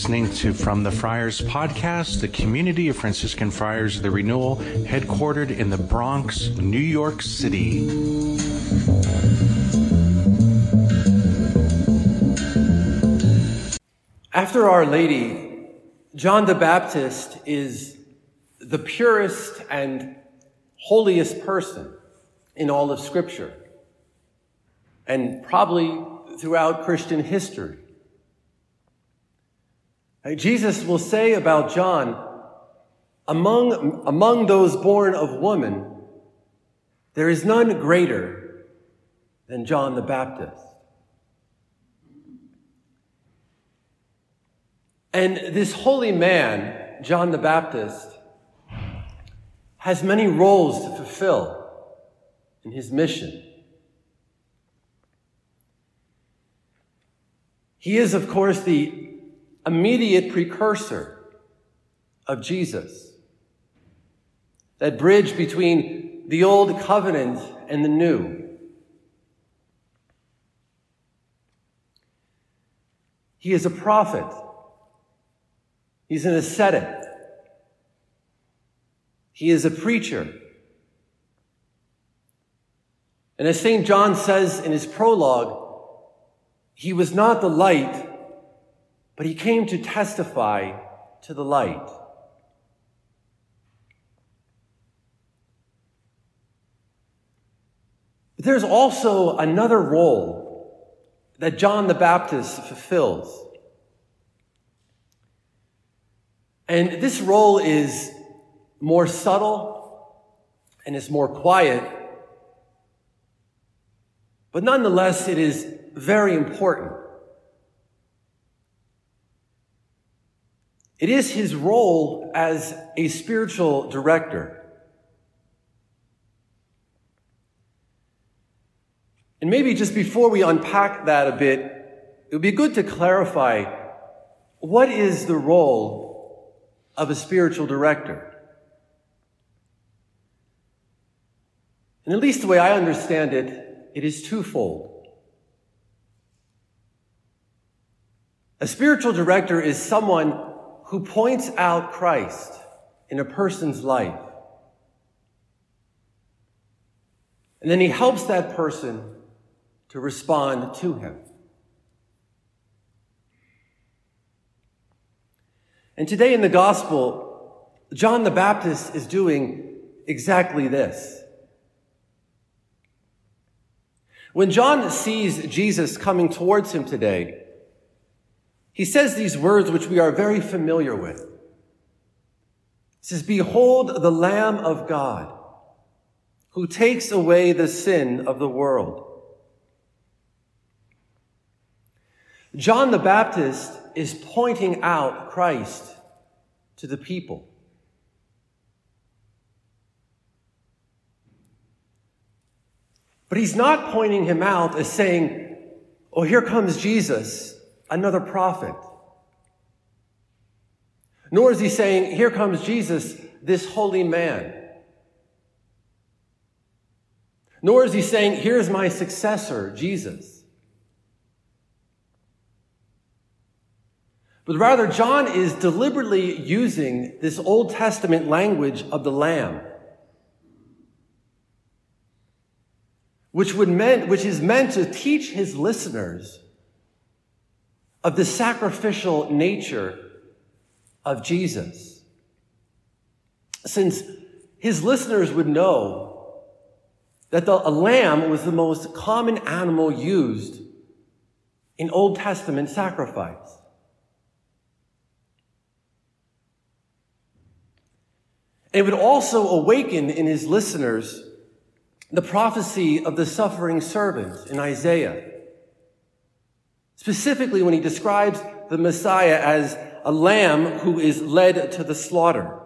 listening to From the Friars podcast, the community of Franciscan Friars of the Renewal, headquartered in the Bronx, New York City. After Our Lady, John the Baptist is the purest and holiest person in all of Scripture, and probably throughout Christian history. Jesus will say about John, among, among those born of woman, there is none greater than John the Baptist. And this holy man, John the Baptist, has many roles to fulfill in his mission. He is, of course, the immediate precursor of Jesus. That bridge between the old covenant and the new. He is a prophet. He's an ascetic. He is a preacher. And as St. John says in his prologue, he was not the light, but he came to testify to the light. But there's also another role that John the Baptist fulfills. And this role is more subtle and is more quiet, but nonetheless, it is very important. It is his role as a spiritual director. And maybe just before we unpack that a bit, it would be good to clarify what is the role of a spiritual director? And at least the way I understand it, it is twofold. A spiritual director is someone who points out Christ in a person's life. And then he helps that person to respond to him. And today in the gospel, John the Baptist is doing exactly this. When John sees Jesus coming towards him today, he says these words which we are very familiar with. He says, Behold the Lamb of God who takes away the sin of the world. John the Baptist is pointing out Christ to the people. But he's not pointing him out as saying, Oh, here comes Jesus another prophet. Nor is he saying, Here comes Jesus, this holy man. Nor is he saying, Here's my successor, Jesus. But rather, John is deliberately using this Old Testament language of the Lamb, which, would meant, which is meant to teach his listeners of the sacrificial nature of Jesus. Since his listeners would know that the, a lamb was the most common animal used in Old Testament sacrifice. It would also awaken in his listeners the prophecy of the suffering servant in Isaiah Specifically, when he describes the Messiah as a lamb who is led to the slaughter.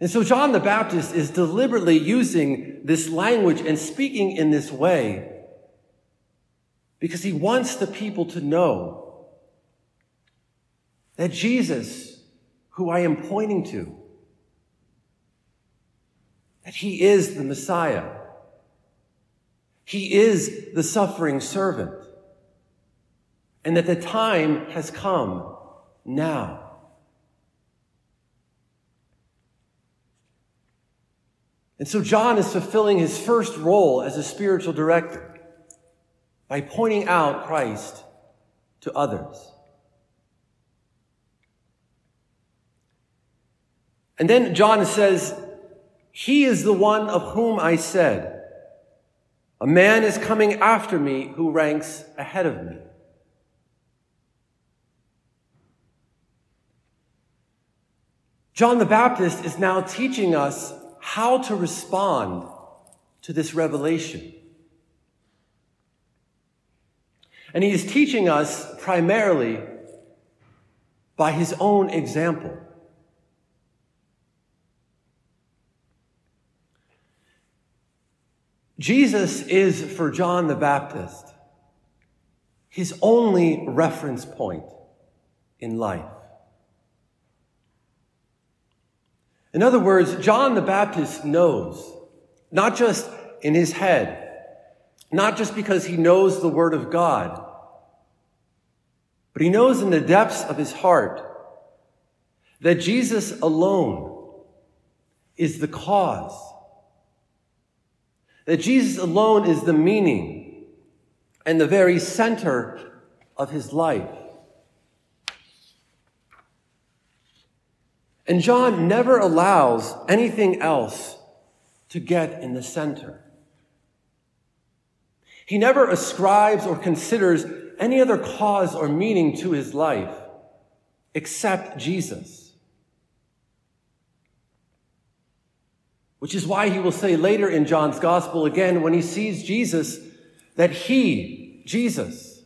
And so John the Baptist is deliberately using this language and speaking in this way because he wants the people to know that Jesus, who I am pointing to, that he is the Messiah. He is the suffering servant. and that the time has come now. And so John is fulfilling his first role as a spiritual director by pointing out Christ to others. And then John says, He is the one of whom I said, A man is coming after me who ranks ahead of me. John the Baptist is now teaching us how to respond to this revelation. And he is teaching us primarily by his own example. Jesus is for John the Baptist his only reference point in life. In other words, John the Baptist knows, not just in his head, not just because he knows the Word of God, but he knows in the depths of his heart that Jesus alone is the cause, that Jesus alone is the meaning and the very center of his life. And John never allows anything else to get in the center. He never ascribes or considers any other cause or meaning to his life except Jesus. Which is why he will say later in John's gospel again, when he sees Jesus, that he, Jesus,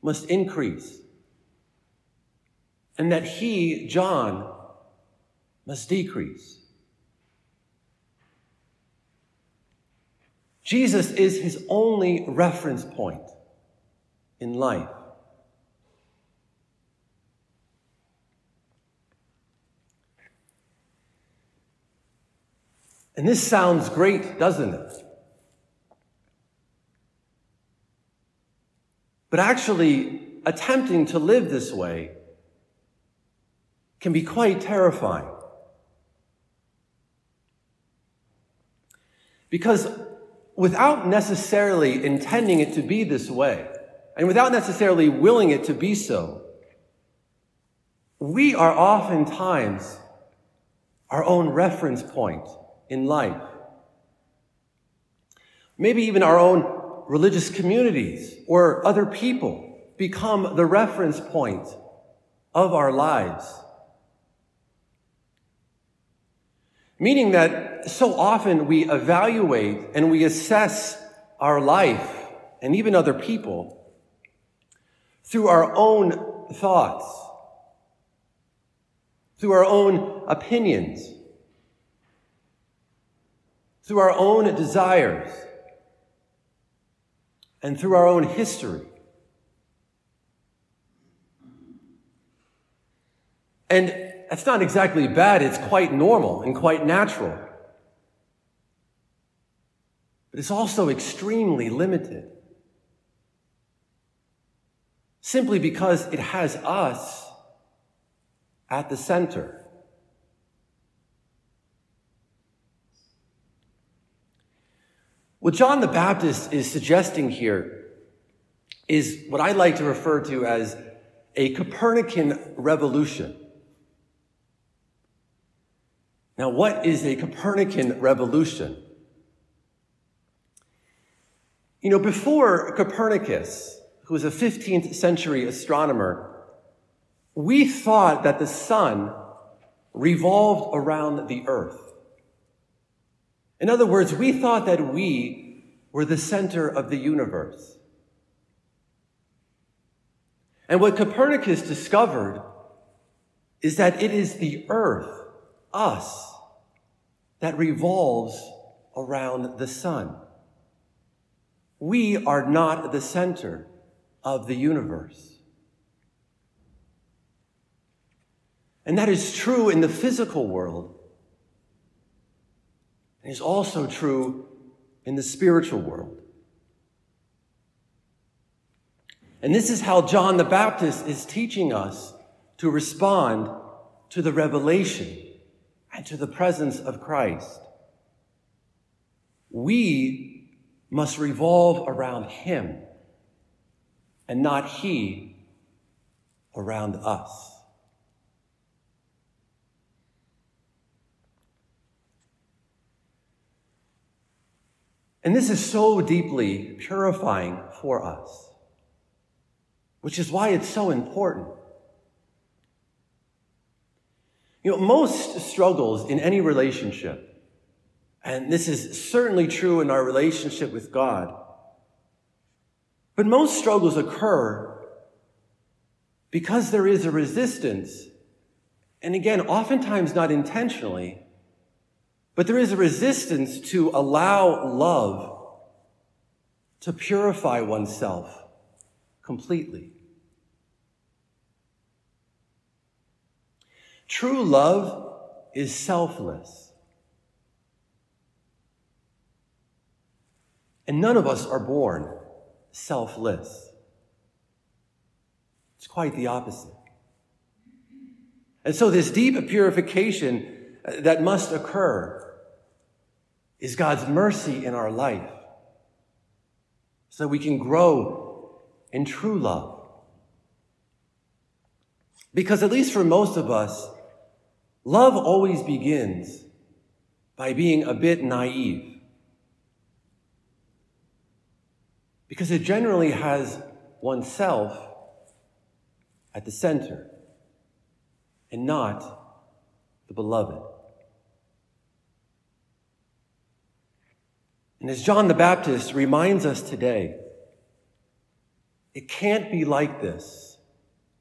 must increase. And that he, John, must decrease. Jesus is his only reference point in life. And this sounds great, doesn't it? But actually, attempting to live this way can be quite terrifying. Because without necessarily intending it to be this way, and without necessarily willing it to be so, we are oftentimes our own reference point in life. Maybe even our own religious communities or other people become the reference point of our lives. Meaning that so often we evaluate and we assess our life and even other people through our own thoughts, through our own opinions, through our own desires, and through our own history. And that's not exactly bad, it's quite normal and quite natural. But it's also extremely limited. Simply because it has us at the center. What John the Baptist is suggesting here is what I like to refer to as a Copernican revolution. Now, what is a Copernican revolution? You know, before Copernicus, who was a 15th century astronomer, we thought that the sun revolved around the earth. In other words, we thought that we were the center of the universe. And what Copernicus discovered is that it is the earth, us, that revolves around the sun. We are not the center of the universe. And that is true in the physical world. Is also true in the spiritual world. And this is how John the Baptist is teaching us to respond to the revelation and to the presence of Christ. We must revolve around Him and not He around us. And this is so deeply purifying for us, which is why it's so important. You know, most struggles in any relationship, and this is certainly true in our relationship with God, but most struggles occur because there is a resistance, and again, oftentimes not intentionally, but there is a resistance to allow love to purify oneself completely. True love is selfless. And none of us are born selfless. It's quite the opposite. And so, this deep purification uh, that must occur is God's mercy in our life so that we can grow in true love. Because, at least for most of us, love always begins by being a bit naive. Because it generally has oneself at the center and not the beloved. And as John the Baptist reminds us today, it can't be like this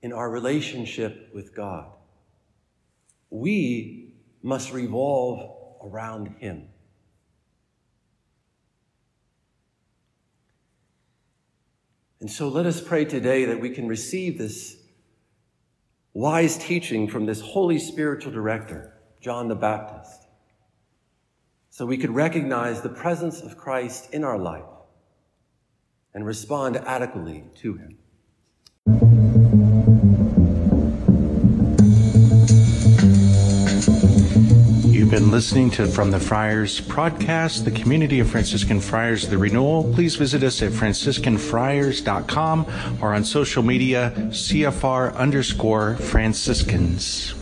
in our relationship with God. We must revolve around Him. And so let us pray today that we can receive this wise teaching from this holy spiritual director, John the Baptist so we could recognize the presence of Christ in our life and respond adequately to him. You've been listening to From the Friars podcast, the community of Franciscan Friars the Renewal. Please visit us at franciscanfriars.com or on social media, CFR underscore Franciscans.